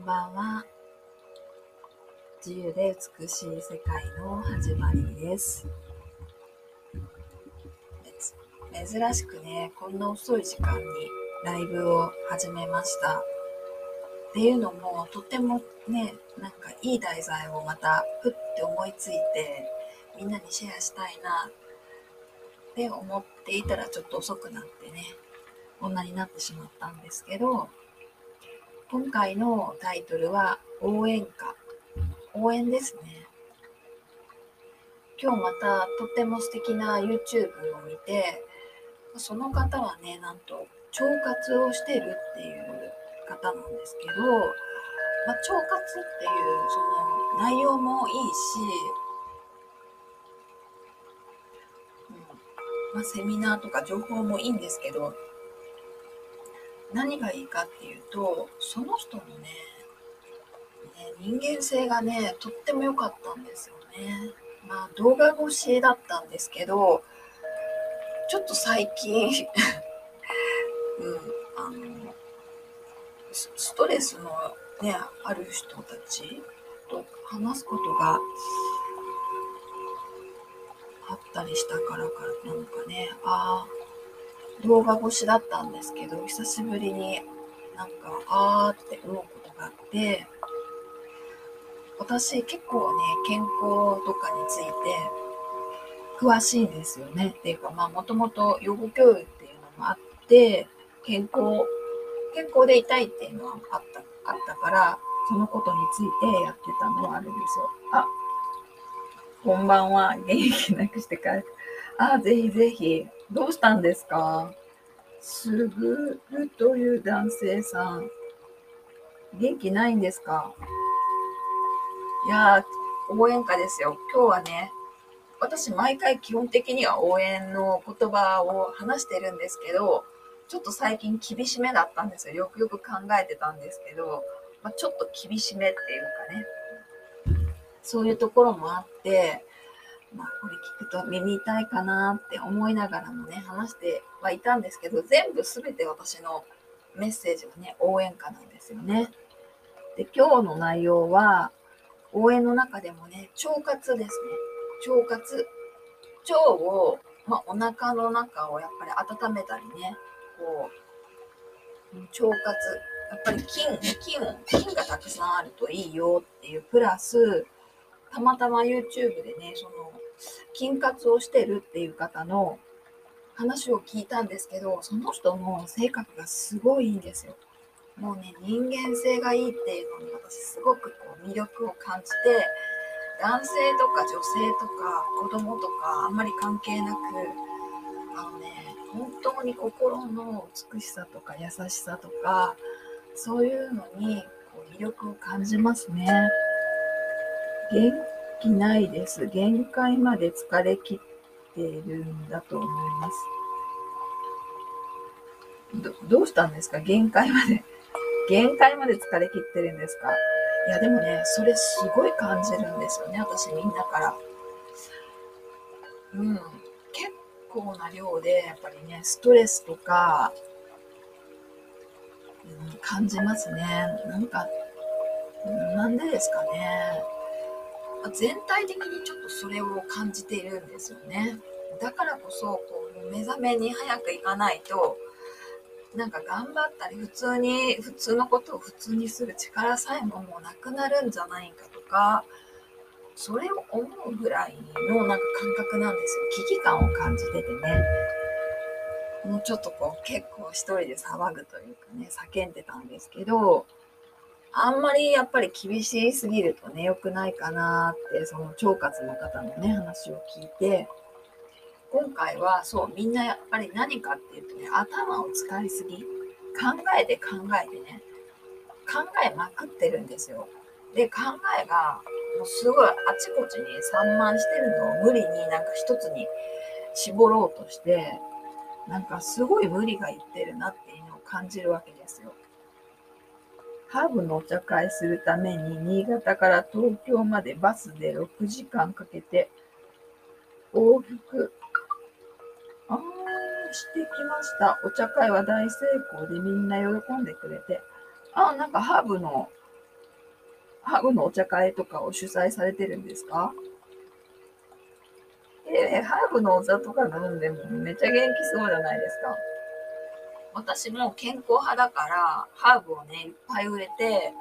んばんは。自由で美しい世界の始まりです。珍しくね、こんな遅い時間にライブを始めました。っていうのも、とてもね、なんかいい題材をまたふって思いついて、みんなにシェアしたいなって思っていたらちょっと遅くなってね、こんなになってしまったんですけど、今回のタイトルは応援歌。応援ですね。今日またとっても素敵な YouTube を見て、その方はね、なんと腸活をしてるっていう方なんですけど、まあ、腸活っていうその内容もいいし、うんまあ、セミナーとか情報もいいんですけど、何がいいかっていうと、その人のね、ね人間性がね、とっても良かったんですよね。まあ動画越しだったんですけど、ちょっと最近 うん、あの、ストレスのね、ある人たちと話すことがあったりしたからかなのかね、ああ、動画越しだったんですけど、久しぶりになんか、あーって思うことがあって、私結構ね、健康とかについて詳しいんですよね。っていうか、まあもともと予防教育っていうのもあって、健康、健康でいたいっていうのはあった、あったから、そのことについてやってたのはあるんですよ。あ、こんばんは。元気なくしてから。あ、ぜひぜひ。どうしたんですか？すぐるという男性さん。元気ないんですか？いやー、応援歌ですよ。今日はね、私毎回基本的には応援の言葉を話してるんですけど、ちょっと最近厳しめだったんですよ。よくよく考えてたんですけど、まあ、ちょっと厳しめっていうかね、そういうところもあって、まあ、これ聞くと耳痛いかなって思いながらもね、話してはいたんですけど、全部すべて私のメッセージはね、応援歌なんですよね。で、今日の内容は、応援の中でもね、腸活ですね。腸活。腸を、まあ、お腹の中をやっぱり温めたりね、こう、腸活。やっぱり菌、菌を、菌がたくさんあるといいよっていう、プラス、たまたま YouTube でね、その、菌活をしてるっていう方の話を聞いたんですけど、その人の性格がすごいいいんですよ。もうね、人間性がいいっていうのに私すごくこう魅力を感じて、男性とか女性とか子供とかあんまり関係なく、あのね、本当に心の美しさとか優しさとか、そういうのにこう魅力を感じますね。元気ないです。限界まで疲れ切っているんだと思います。どどうしたんですか？限界まで。限界まで疲れ切ってるんですか？いや、でもね、それすごい感じるんですよね、私みんなから。うん。結構な量で、やっぱりね、ストレスとか、うん、感じますね。なんか、なんでですかね。全体的にちょっとそれを感じているんですよね。だからこそ、こう、目覚めに早く行かないと、なんか頑張ったり、普通に、普通のことを普通にする力さえももうなくなるんじゃないかとか、それを思うぐらいのなんか感覚なんですよ。危機感を感じててね。もうちょっとこう結構一人で騒ぐというかね、叫んでたんですけど、あんまりやっぱり厳しすぎるとね、良くないかなって、その腸活の方のね、話を聞いて、今回はそう、みんなやっぱり何かっていうとね、頭を使いすぎ。考えて考えてね、考えまくってるんですよ。で、考えが、もうすごいあちこちに散漫してるのを無理になんか一つに絞ろうとして、なんかすごい無理がいってるなっていうのを感じるわけですよ。ハーブのお茶会するために新潟から東京までバスで6時間かけて往復あーしてきました。お茶会は大成功でみんな喜んでくれて。あ、なんかハーブのハーブのお茶会とかを主催されてるんですか？えー、ハーブのお茶とか飲んでもめっちゃ元気そうじゃないですか。私も健康派だから、ハーブをね、いっぱい植えて、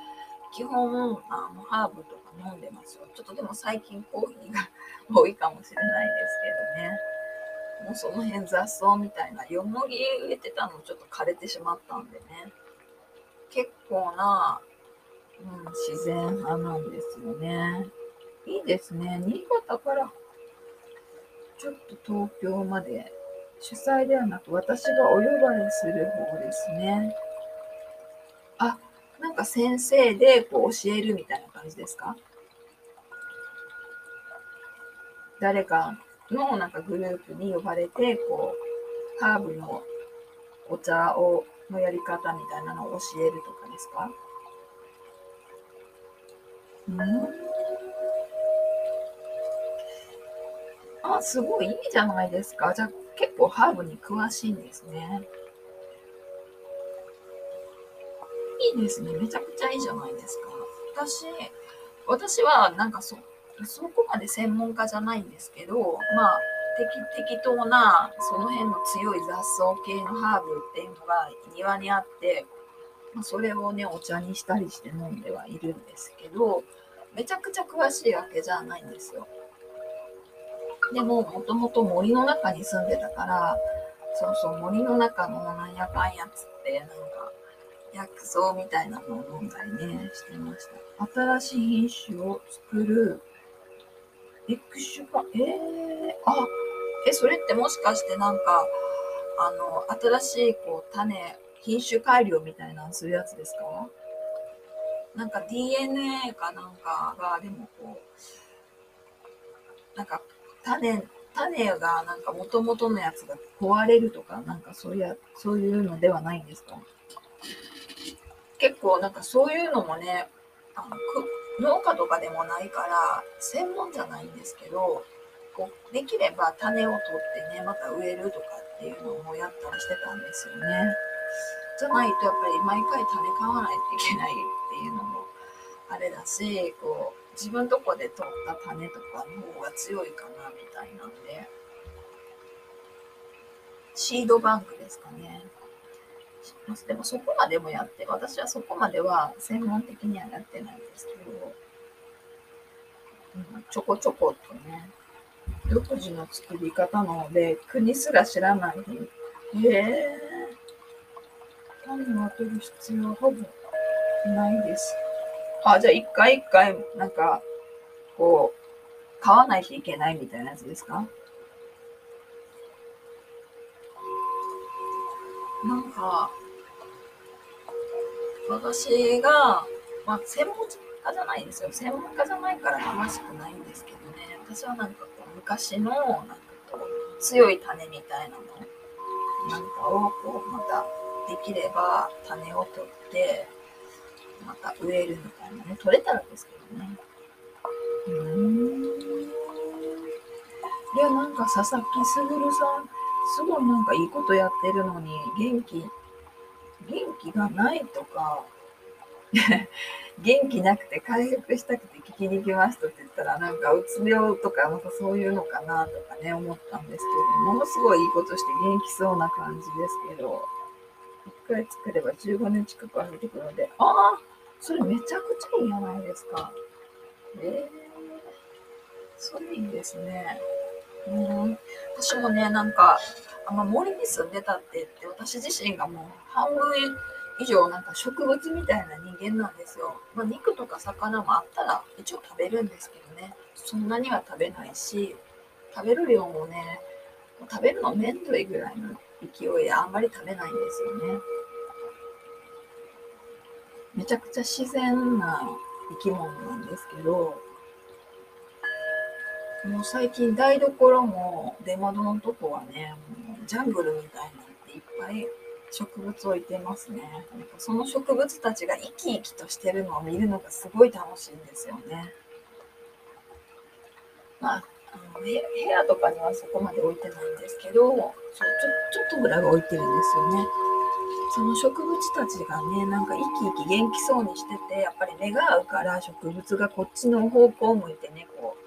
基本、あの、ハーブとか飲んでますよ。ちょっとでも最近コーヒーが多いかもしれないですけどね。もうその辺雑草みたいな、よもぎ植えてたのちょっと枯れてしまったんでね。結構な、うん、自然派なんですよね。いいですね。新潟からちょっと東京まで主催ではなく私がお呼ばれする方ですね。あ、なんか先生でこう教えるみたいな感じですか？誰かのなんかグループに呼ばれて、こう、ハーブのお茶をのやり方みたいなのを教えるとかですか？うんあ、すごいいいじゃないですか。じゃあ結構ハーブに詳しいんですね。いいですね。めちゃくちゃいいじゃないですか。私、私はなんかそ、そこまで専門家じゃないんですけど、まあ、適適当なその辺の強い雑草系のハーブっていうのが庭にあって、まあ、それをねお茶にしたりして飲んではいるんですけどめちゃくちゃ詳しいわけじゃないんですよ。でも、もともと森の中に住んでたから、そうそう、森の中のなんやかんやつって、なんか、薬草みたいなのを飲んだりね、してました。新しい品種を作る、エクシュか、えー、あ、え、それってもしかしてなんか、あの、新しいこう種、品種改良みたいなのするやつですか？なんか DNA かなんかが、でもこう、なんか種、種がなんか元々のやつが壊れるとか、なんかそういう、そういうのではないんですか？結構なんかそういうのもね、あの農家とかでもないから、専門じゃないんですけど、こうできれば種を取ってね、また植えるとかっていうのもやったりしてたんですよね。じゃないとやっぱり毎回種買わないといけないっていうのもあれだし、こう、自分とこで取った種とかの方が強いかなみたいなんで、シードバンクですかね。でもそこまでもやって、私はそこまでは専門的にはやってないんですけど、うん、ちょこちょことね、独自の作り方なので、国すら知らないへえ種を取る必要はほぼないです。あ、じゃあ一回一回、なんか、こう、買わないといけないみたいなやつですか？なんか、私が、まあ、専門家じゃないですよ。専門家じゃないから詳しくないんですけどね。私はなんかこう、昔の、なんかこう、強い種みたいなの、なんかを、こう、また、できれば種を取って、また植えるみたいなね、取れたらですけどね。うん。いや、なんか佐々木すぐるさん、すごいなんかいいことやってるのに、元気、元気がないとか、元気なくて回復したくて聞きに来ましたって言ったら、なんかうつ病とか、またそういうのかなとかね、思ったんですけど、ものすごいいいことして元気そうな感じですけど、一回作れば15年近く歩いてくるので、ああそれめちゃくちゃいいじゃないですか。えー、それいいですね。うん、私もね、なんか、あんま森に住んでたって言って、私自身がもう半分以上なんか植物みたいな人間なんですよ。まあ、肉とか魚もあったら一応食べるんですけどね、そんなには食べないし、食べる量もね、食べるのめんどいぐらいの勢いであんまり食べないんですよね。めちゃくちゃ自然な生き物なんですけど、もう最近台所も出窓のとこはね、もうジャングルみたいなっていっぱい植物置いてますね。なんかその植物たちが生き生きとしてるのを見るのがすごい楽しいんですよね。まあ、あの部屋とかにはそこまで置いてないんですけど、ちょちょちょっとぐらいは置いてるんですよね。その植物たちがね、なんか生き生き元気そうにしてて、やっぱり目が合うから植物がこっちの方向を向いてね、こ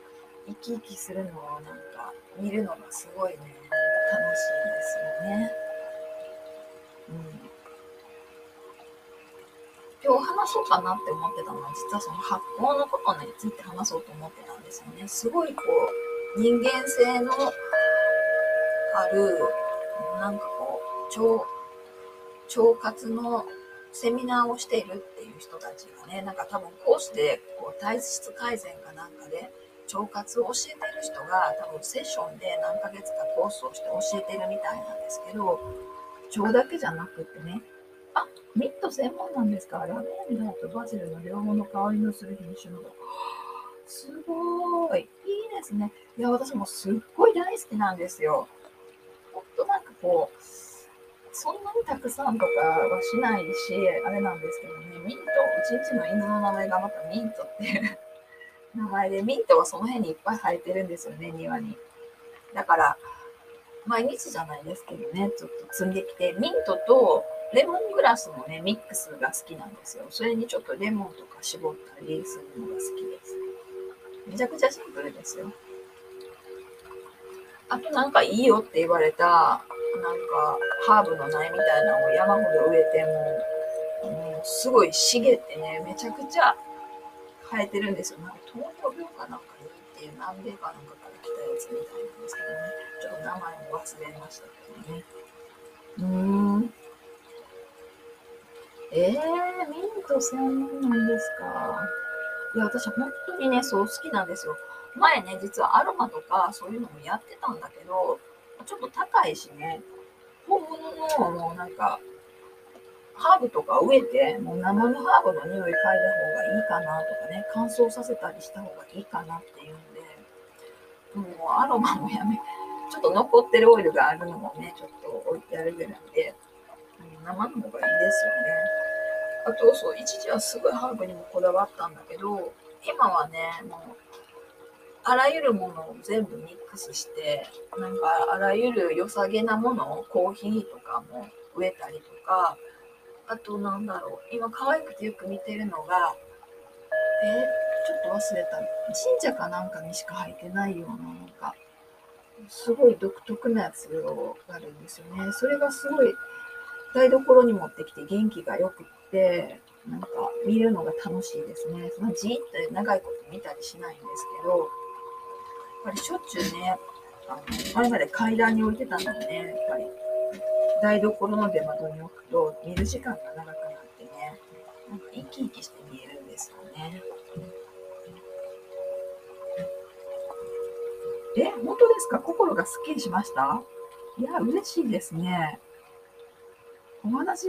う、生き生きするのをなんか見るのがすごいね、楽しいですよね。うん。今日話そうかなって思ってたのは、実はその発酵のことについて話そうと思ってたんですよね。すごいこう、人間性のある、なんかこう、腸、腸活のセミナーをしているっていう人たちがね、なんか多分コースでこう体質改善かなんかで腸活を教えてる人が多分セッションで何ヶ月かコースをして教えてるみたいなんですけど、腸だけじゃなくってね、あ、ミント専門なんですか？ラベンダーとバジルの両方の香りのする品種の。すごい。いいですね。いや、私もすっごい大好きなんですよ。ほんとなんかこう、そんなにたくさんとかはしないし、あれなんですけどね、ミント、うちんちの犬の名前がまたミントっていう 名前で、ミントはその辺にいっぱい生えてるんですよね、庭に。だから、毎日じゃないですけどね、ちょっと積んできて、ミントとレモングラスのね、ミックスが好きなんですよ。それにちょっとレモンとか絞ったりするのが好きです。めちゃくちゃシンプルですよ。あとなんかいいよって言われたなんかハーブの苗みたいなのを山ほど植えても、もうすごい茂ってね、めちゃくちゃ生えてるんですよ。なんか糖尿病かなんかにっていう南米かなんかから来たやつみたいなんですけどね。ちょっと名前も忘れましたけどね。うーん。えー、ミント専門なんですか。いや、私本当にね、そう好きなんですよ。前ね、実はアロマとかそういうのもやってたんだけど、ちょっと高いしね、本物のもうなんか、ハーブとか植えて、もう生のハーブの匂い嗅いだ方がいいかなとかね、乾燥させたりした方がいいかなっていうんで、もうアロマもやめ、ちょっと残ってるオイルがあるのもね、ちょっと置いてあるぐらいで、生の方がいいですよね。あと、そう、一時はすごいハーブにもこだわったんだけど、今はね、もうあらゆるものを全部ミックスして、なんかあらゆる良さげなものをコーヒーとかも植えたりとか、あとなんだろう、今可愛くてよく見てるのが、えちょっと忘れた。神社かなんかにしか入ってないような、なんか、すごい独特なやつがあるんですよね。それがすごい台所に持ってきて元気がよくて、なんか見るのが楽しいですね。そのじって長いこと見たりしないんですけど、やっぱりしょっちゅうね、あの前まで階段に置いてたのでね、やっぱり台所の出窓に置くと見る時間が長くなってね、なんか生き生きして見えるんですよね。え、本当ですか？心がすっきりしました？いや、嬉しいですね。お話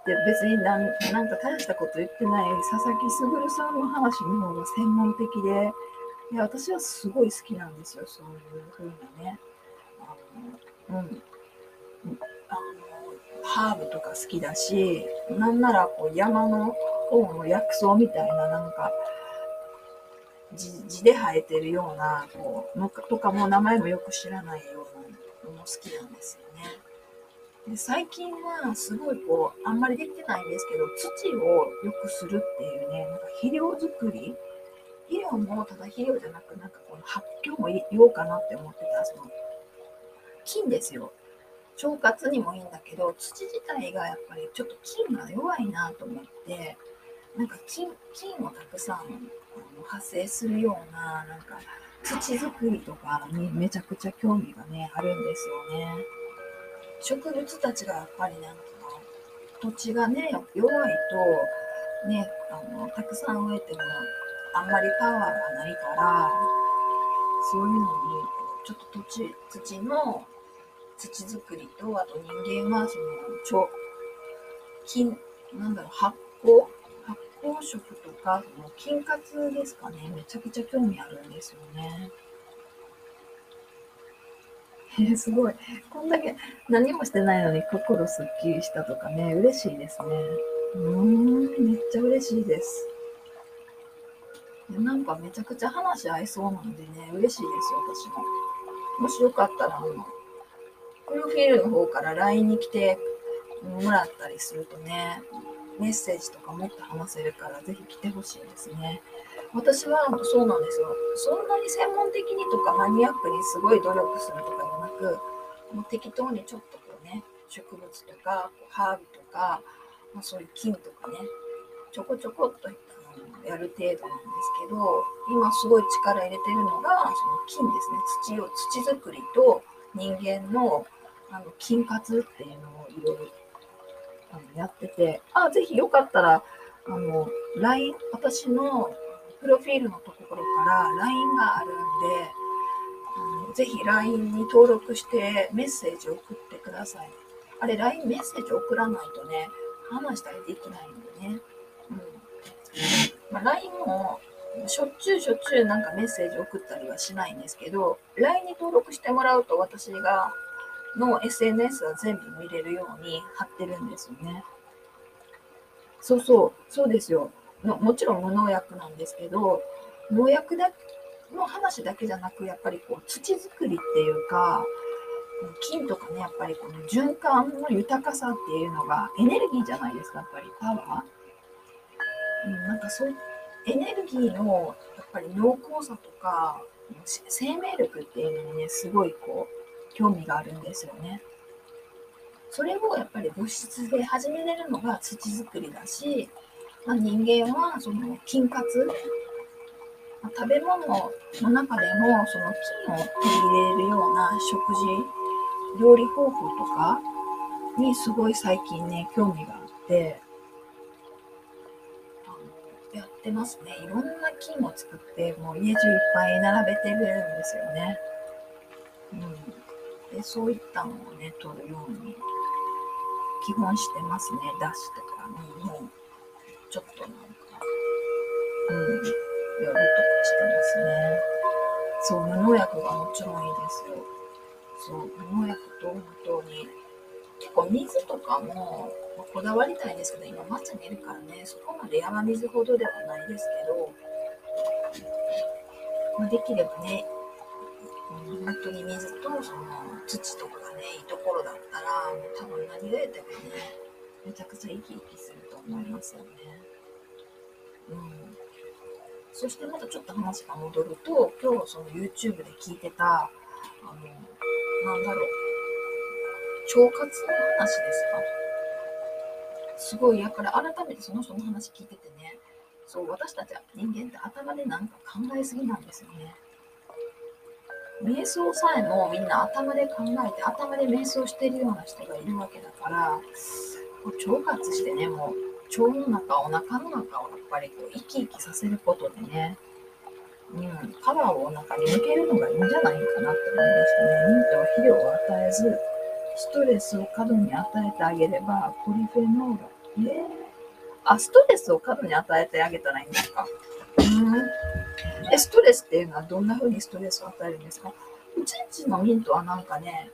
って別になんなんか大したこと言ってない佐々木卓さんの話の方が専門的で、いや、私はすごい好きなんですよ、そういう風なね。あの、うん。あの、ハーブとか好きだし、なんならこう山の方の薬草みたいな、なんか、地で生えてるような、こう、のとかも名前もよく知らないようなのも好きなんですよね。で最近はすごいこう、あんまりできてないんですけど、土を良くするっていうね、なんか肥料作り？肥料もただ肥料じゃなく、なんかこの発酵も言おうかなって思ってた、その、菌ですよ。腸活にもいいんだけど、土自体がやっぱりちょっと菌が弱いなと思って、なんか菌菌をたくさん発生するような、なんか土作りとかにめちゃくちゃ興味がね、あるんですよね。植物たちがやっぱりなんか土地がね、弱いと、ね、あの、たくさん植えてもあんまりパワーがないから、そういうのに、ちょっと土地、土の土作りと、あと人間はその、腸、菌、なんだろう、発酵発酵食とか、その菌活ですかね、めちゃくちゃ興味あるんですよね。えー、すごい。こんだけ何もしてないのに心すっきりしたとかね、嬉しいですね。うーん、めっちゃ嬉しいです。なんかめちゃくちゃ話合いそうなんでね、嬉しいですよ、私も。もしよかったら、あの、プロフィールの方から LINE に来てもらったりするとね、メッセージとかもっと話せるからぜひ来てほしいですね。私はそうなんですよ。そんなに専門的にとかマニアックにすごい努力するとかく、もう適当にちょっとこうね、植物とかこうハーブとか、まあ、そういう菌とかね、ちょこちょこっとやる程度なんですけど、今すごい力入れてるのが、その菌ですね。土を、土作りと人間のあの菌活っていうのをいろいろやってて、あ、ぜひよかったら、あの、LINE、私のプロフィールのところから LINE があるんで、ぜひ LINE に登録してメッセージを送ってください。あれ、LINE メッセージ送らないとね、話したりできないんでね。うん。まあ、LINE もしょっちゅうしょっちゅうなんかメッセージ送ったりはしないんですけど、LINE に登録してもらうと私がの SNS は全部見れるように貼ってるんですよね。そうそう、そうですよ。のもちろん無農薬なんですけど、農薬だっの話だけじゃなく、やっぱりこう土作りっていうか、金とかね、やっぱりこの循環の豊かさっていうのがエネルギーじゃないですか、やっぱりパワー。うん、なんかそうエネルギーのやっぱり濃厚さとか生命力っていうのにね、すごいこう興味があるんですよね。それをやっぱり物質で始めれるのが土作りだし、まあ、人間はその菌活、食べ物の中でもその菌を取り入れるような食事料理方法とかにすごい最近ね興味があってあのやってますね。いろんな菌を作ってもう家中いっぱい並べてるんですよね、うん、でそういったのをね取るように基本してますね。だしとかねもうちょっとなんか、うん、やるとかしてますね。そう、無農薬がもちろんいいですよ。そう、無農薬と本当に、結構水とかもまあこだわりたいんですけど、今町にいるからね、そこまで山水ほどではないですけど、まあ、できればね、本当に水とその土とかがね、いいところだったら、もう多分何がやってもね、めちゃくちゃ生き生きすると思いますよね。うん。そしてまたちょっと話が戻ると、今日その YouTube で聞いてた、あの、なんだろう、腸活の話ですか？すごい、やっぱり改めてその人の話聞いててね、そう、私たちは人間って頭でなんか考えすぎなんですよね。瞑想さえもみんな頭で考えて、頭で瞑想してるような人がいるわけだから、腸活してね、もう腸の中、お腹の中をやっぱりこう生き生きさせることでね、うん、パワーをお腹に抜けるのがいいんじゃないかなって思いましたね。ミントは肥料を与えず、ストレスを過度に与えてあげれば、ポリフェノール。えー、あ、ストレスを過度に与えてあげたらいいんですか。うん。え、ストレスっていうのはどんな風にストレスを与えるんですか？うちんちのミントはなんかね、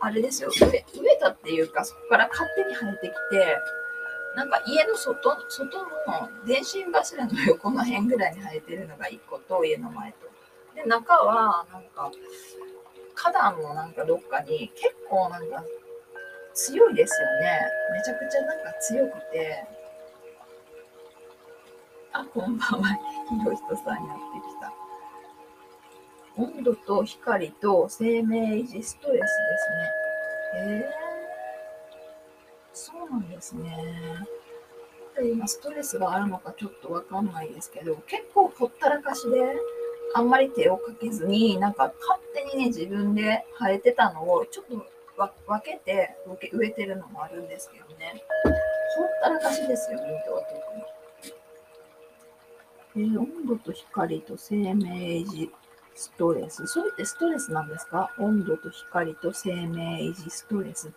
あれですよ、植えたっていうか、そこから勝手に生えてきて、なんか家の外外の電信柱の横の辺ぐらいに生えてるのが1個と、家の前と。で、中は、なんか、花壇のなんかどっかに結構なんか強いですよね。めちゃくちゃなんか強くて。あ、こんばんは。ひろひとさんやってきた。温度と光と生命維持ストレスですね。へえー、そうなんですね。今ストレスがあるのかちょっとわかんないですけど、結構ほったらかしで、あんまり手をかけずに、なんか勝手にね、自分で生えてたのをちょっと分けて植えてるのもあるんですけどね。ほったらかしですよ、ミントは特に。えー、温度と光と生命維持ストレス。それってストレスなんですか？温度と光と生命維持ストレスって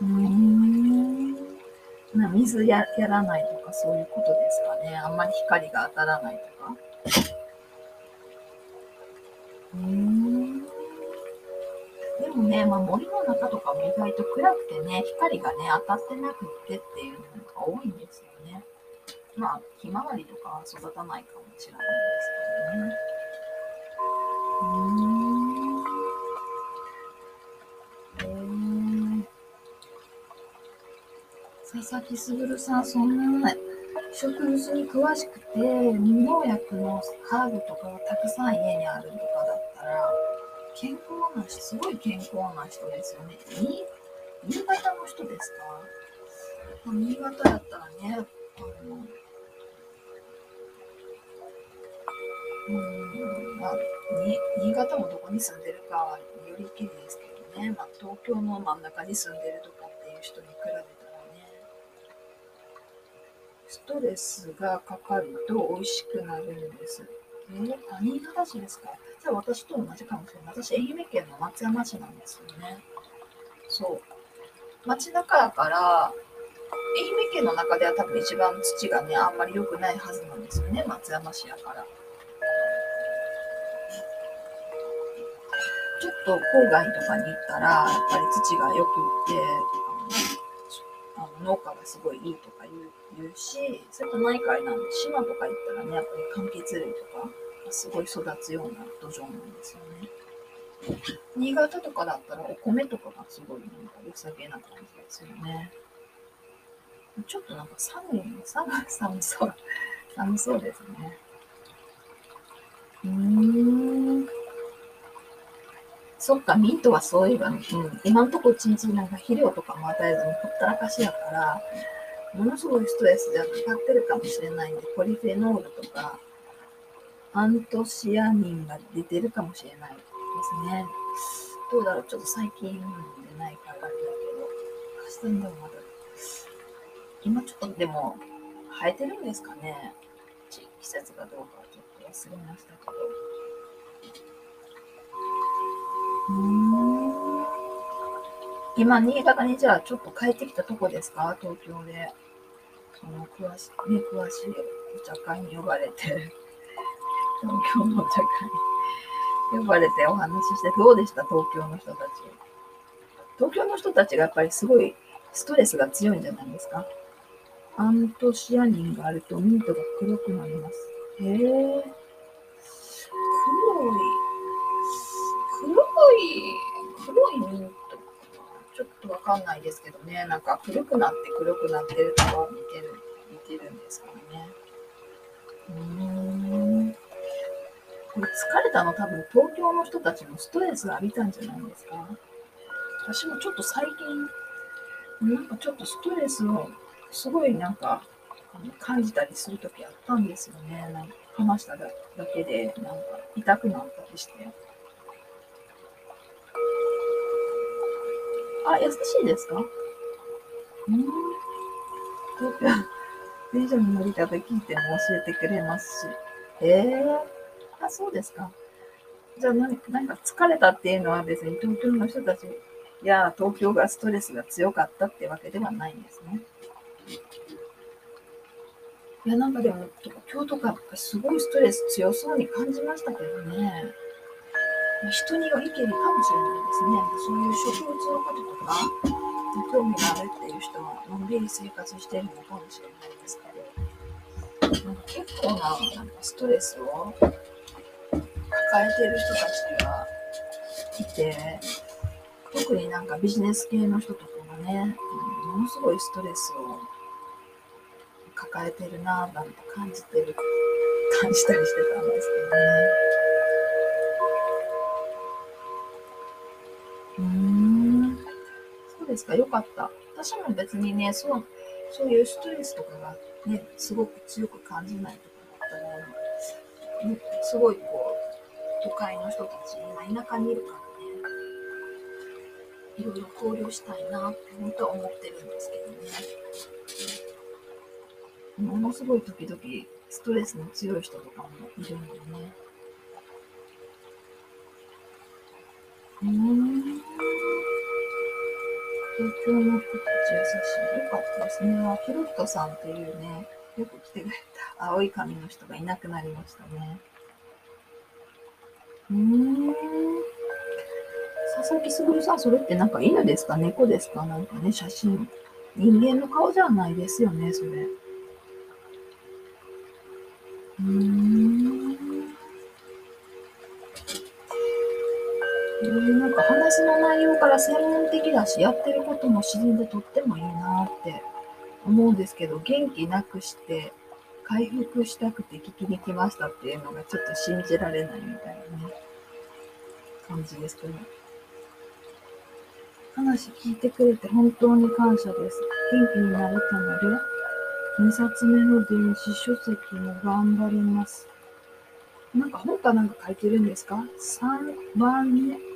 うの。うーん。水ややらないとかそういうことですかね。あんまり光が当たらないとか。うん。でもね、まあ、森の中とかも意外と暗くてね、光がね、当たってなくてっていうのが多いんですよね。まあ、ひまわりとかは育たないかもしれないですけどね。佐々木卓さん、そんな植物に詳しくて、無農薬のハーブとかがたくさん家にあるとかだったら、健康な人、すごい健康な人ですよね。新潟の人ですか？新潟だったらね、あの、うん、まあ、に新潟もどこに住んでるかはよりきりですけどね、まあ、東京の真ん中に住んでるとかっていう人に比べたらね、ストレスがかかると美味しくなるんです。えー、新潟市ですかじゃあ私と同じかもしれない。私、愛媛県の松山市なんですよね。そう。街中やから、愛媛県の中では多分一番土がね、あんまり良くないはずなんですよね。松山市やから。と郊外とかに行ったら、やっぱり土が良くって、あの農家がすごいいいとか言う言うし、それと内海なんで、島とか行ったらね、やっぱり柑橘類とかすごい育つような土壌なんですよね。新潟とかだったらお米とかがすごいなんか良さげな感じですよね。ちょっとなんか寒い、寒寒そう、寒そうですね。うーん。そっか、ミントはそういえば、うん、今んとこ一日なんか肥料とかも与えずにほったらかしやから、ものすごいストレスでかかってるかもしれないんで、ポリフェノールとか、アントシアニンが出てるかもしれないですね。どうだろうちょっと最近飲んでないからあれだけど、明日でもまだ、今ちょっとでも生えてるんですかね季節がどうかちょっと忘れましたけど。今、新潟にじゃあちょっと帰ってきたとこですか？東京で。その詳しい、ね、詳しいお茶会に呼ばれて、東京のお茶会に呼ばれてお話しして、どうでした？東京の人たち。東京の人たちがやっぱりすごいストレスが強いんじゃないですか？アントシアニンがあるとミントが黒くなります。へえ。黒い。黒い、黒いミントちょっとわかんないですけどね。なんか黒くなって黒くなってるとか見てる、見てるんですかね。うーん。これ疲れたの多分東京の人たちもストレス浴びたんじゃないですか私もちょっと最近、なんかちょっとストレスをすごいなんか感じたりするときあったんですよね。なんか話しただけでなんか痛くなったりして。優しいですか？うん。東京、電車の乗り方聞いても教えてくれますし。へえー？あ、そうですか。じゃあ何、なんか疲れたっていうのは別に東京の人たちや東京がストレスが強かったってわけではないんですね。いや、なんかでも、東京とかすごいストレス強そうに感じましたけどね。人によりけりかもしれないですね。そういう植物のこととか、興味があるっていう人は、のんびり生活してるのかもしれないですけど、なんか結構ななんかストレスを抱えてる人たちがいて、特になんかビジネス系の人とかがね、ものすごいストレスを抱えてるなぁなんて感じてる、感じたりしてたんですけどね。ですか、よかった。私も別にね、そう、そういうストレスとかがね、すごく強く感じないとかだったら、ね、すごいこう、都会の人たち、今田舎にいるからね、いろいろ交流したいなって本当は思ってるんですけどね。ものすごい時々ストレスの強い人とかもいるんでね。うん。東京の人たち優しい。よかったですね。ヒロヒトさんっていうね、よく来てくれた青い髪の人がいなくなりましたね。うーん。佐々木卓さん、それってなんか犬ですか？猫ですか？なんかね、写真。人間の顔じゃないですよね、それ。うーん。えー、なんか話の内容から専門的だし、やってることも自然でとってもいいなって思うんですけど、元気なくして回復したくて聞きに来ましたっていうのがちょっと信じられないみたいなね、感じですけど。話聞いてくれて本当に感謝です。元気になれたので、2冊目の電子書籍も頑張ります。なんか本かなんか書いてるんですか ?3 番目。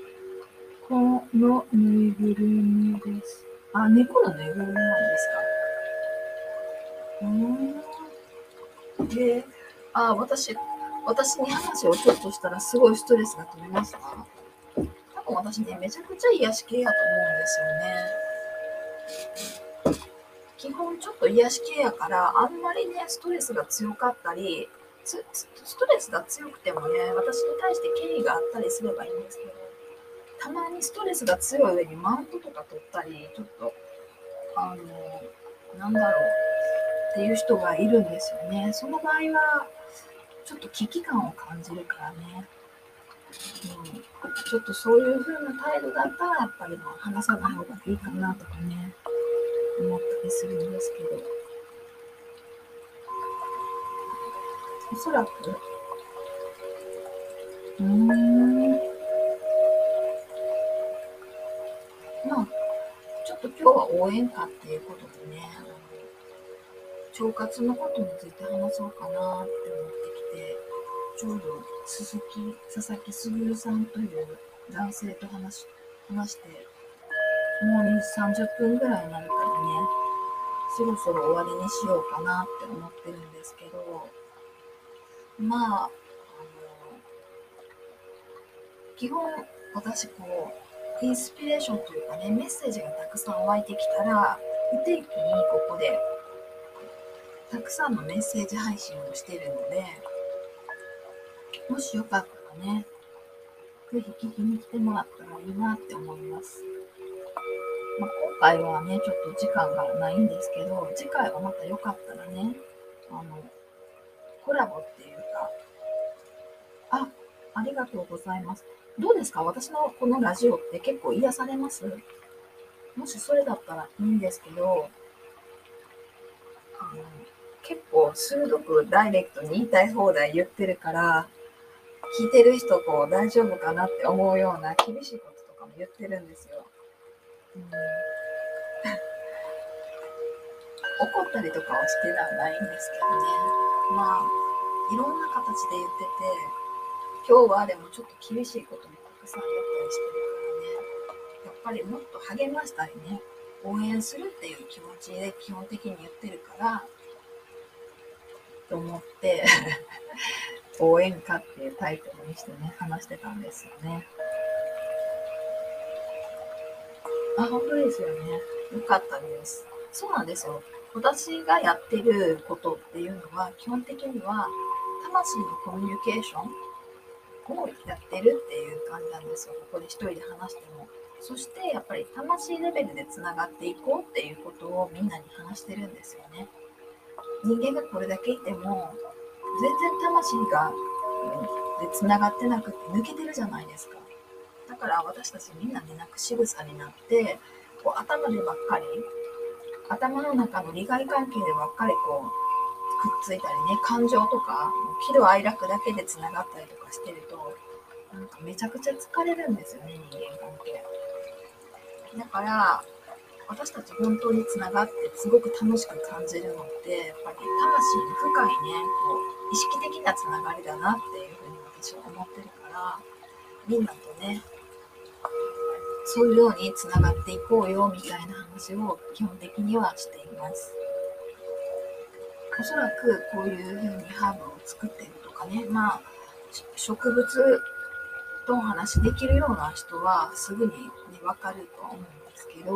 このぬいぐるみです。あ、猫のぬいぐるみなんですか？うん。で、あ、私、私に話をちょっとしたらすごいストレスが取れました。多分私ね、めちゃくちゃ癒し系やと思うんですよね。基本ちょっと癒し系やから、あんまりね、ストレスが強かったり、ストレスが強くてもね、私に対して敬意があったりすればいいんですけど、たまにストレスが強い上にマウントとか取ったり、ちょっと、あの、なんだろうっていう人がいるんですよね。その場合は、ちょっと危機感を感じるからね。うん、ちょっとそういう風な態度だったら、やっぱりもう話さない方がいいかなとかね、思ったりするんですけど。おそらく、うーん。まあ、ちょっと今日は応援歌っていうことでね、腸活のことについて話そうかなって思ってきて、ちょうど鈴木、佐々木卓さんという男性と話話して、もう30分ぐらいになるからね、そろそろ終わりにしようかなって思ってるんですけど、まあ、あの、基本、私、こう、インスピレーションというかね、メッセージがたくさん湧いてきたら、不定期にここで、たくさんのメッセージ配信をしているので、もしよかったらね、ぜひ聞きに来てもらったらいいなって思います。まあ、今回はね、ちょっと時間がないんですけど、次回はまたよかったらね、あの、コラボっていうか、あ、ありがとうございます。どうですか？私のこのラジオって結構癒されます？もしそれだったらいいんですけど、あの結構鋭くダイレクトに言いたい放題言ってるから、聞いてる人こう大丈夫かなって思うような厳しいこととかも言ってるんですよ。うん、怒ったりとかはしてはないんですけどね。まあ、いろんな形で言ってて、今日はでもちょっと厳しいこともたくさん言ったりしてるからね、やっぱりもっと励ましたりね、応援するっていう気持ちで基本的に言ってるから、と思って 応援歌っていうタイトルにしてね、話してたんですよね。あ、本当ですよね。よかったです。そうなんですよ。私がやってることっていうのは、基本的には、魂のコミュニケーションをやってるっていう感じなんですよ。ここで一人で話しても。そして、やっぱり魂レベルでつながっていこうっていうことをみんなに話してるんですよね。人間がこれだけいても、全然魂が、でつながってなくて抜けてるじゃないですか。だから私たちみんなでなく仕草になって、こう頭でばっかり頭の中の利害関係でばっかりこうくっついたりね感情とか喜怒哀楽だけでつながったりとかしてるとなんかめちゃくちゃ疲れるんですよね人間関係だから私たち本当につながってすごく楽しく感じるのってやっぱり魂の深いねこう意識的なつながりだなっていうふうに私は思ってるからみんなとねそういうようにつながっていこうよみたいな話を基本的にはしています。おそらくこういうふうにハーブを作ってるとかね、まあ、植物とお話できるような人はすぐに、ね、わかると思うんですけど、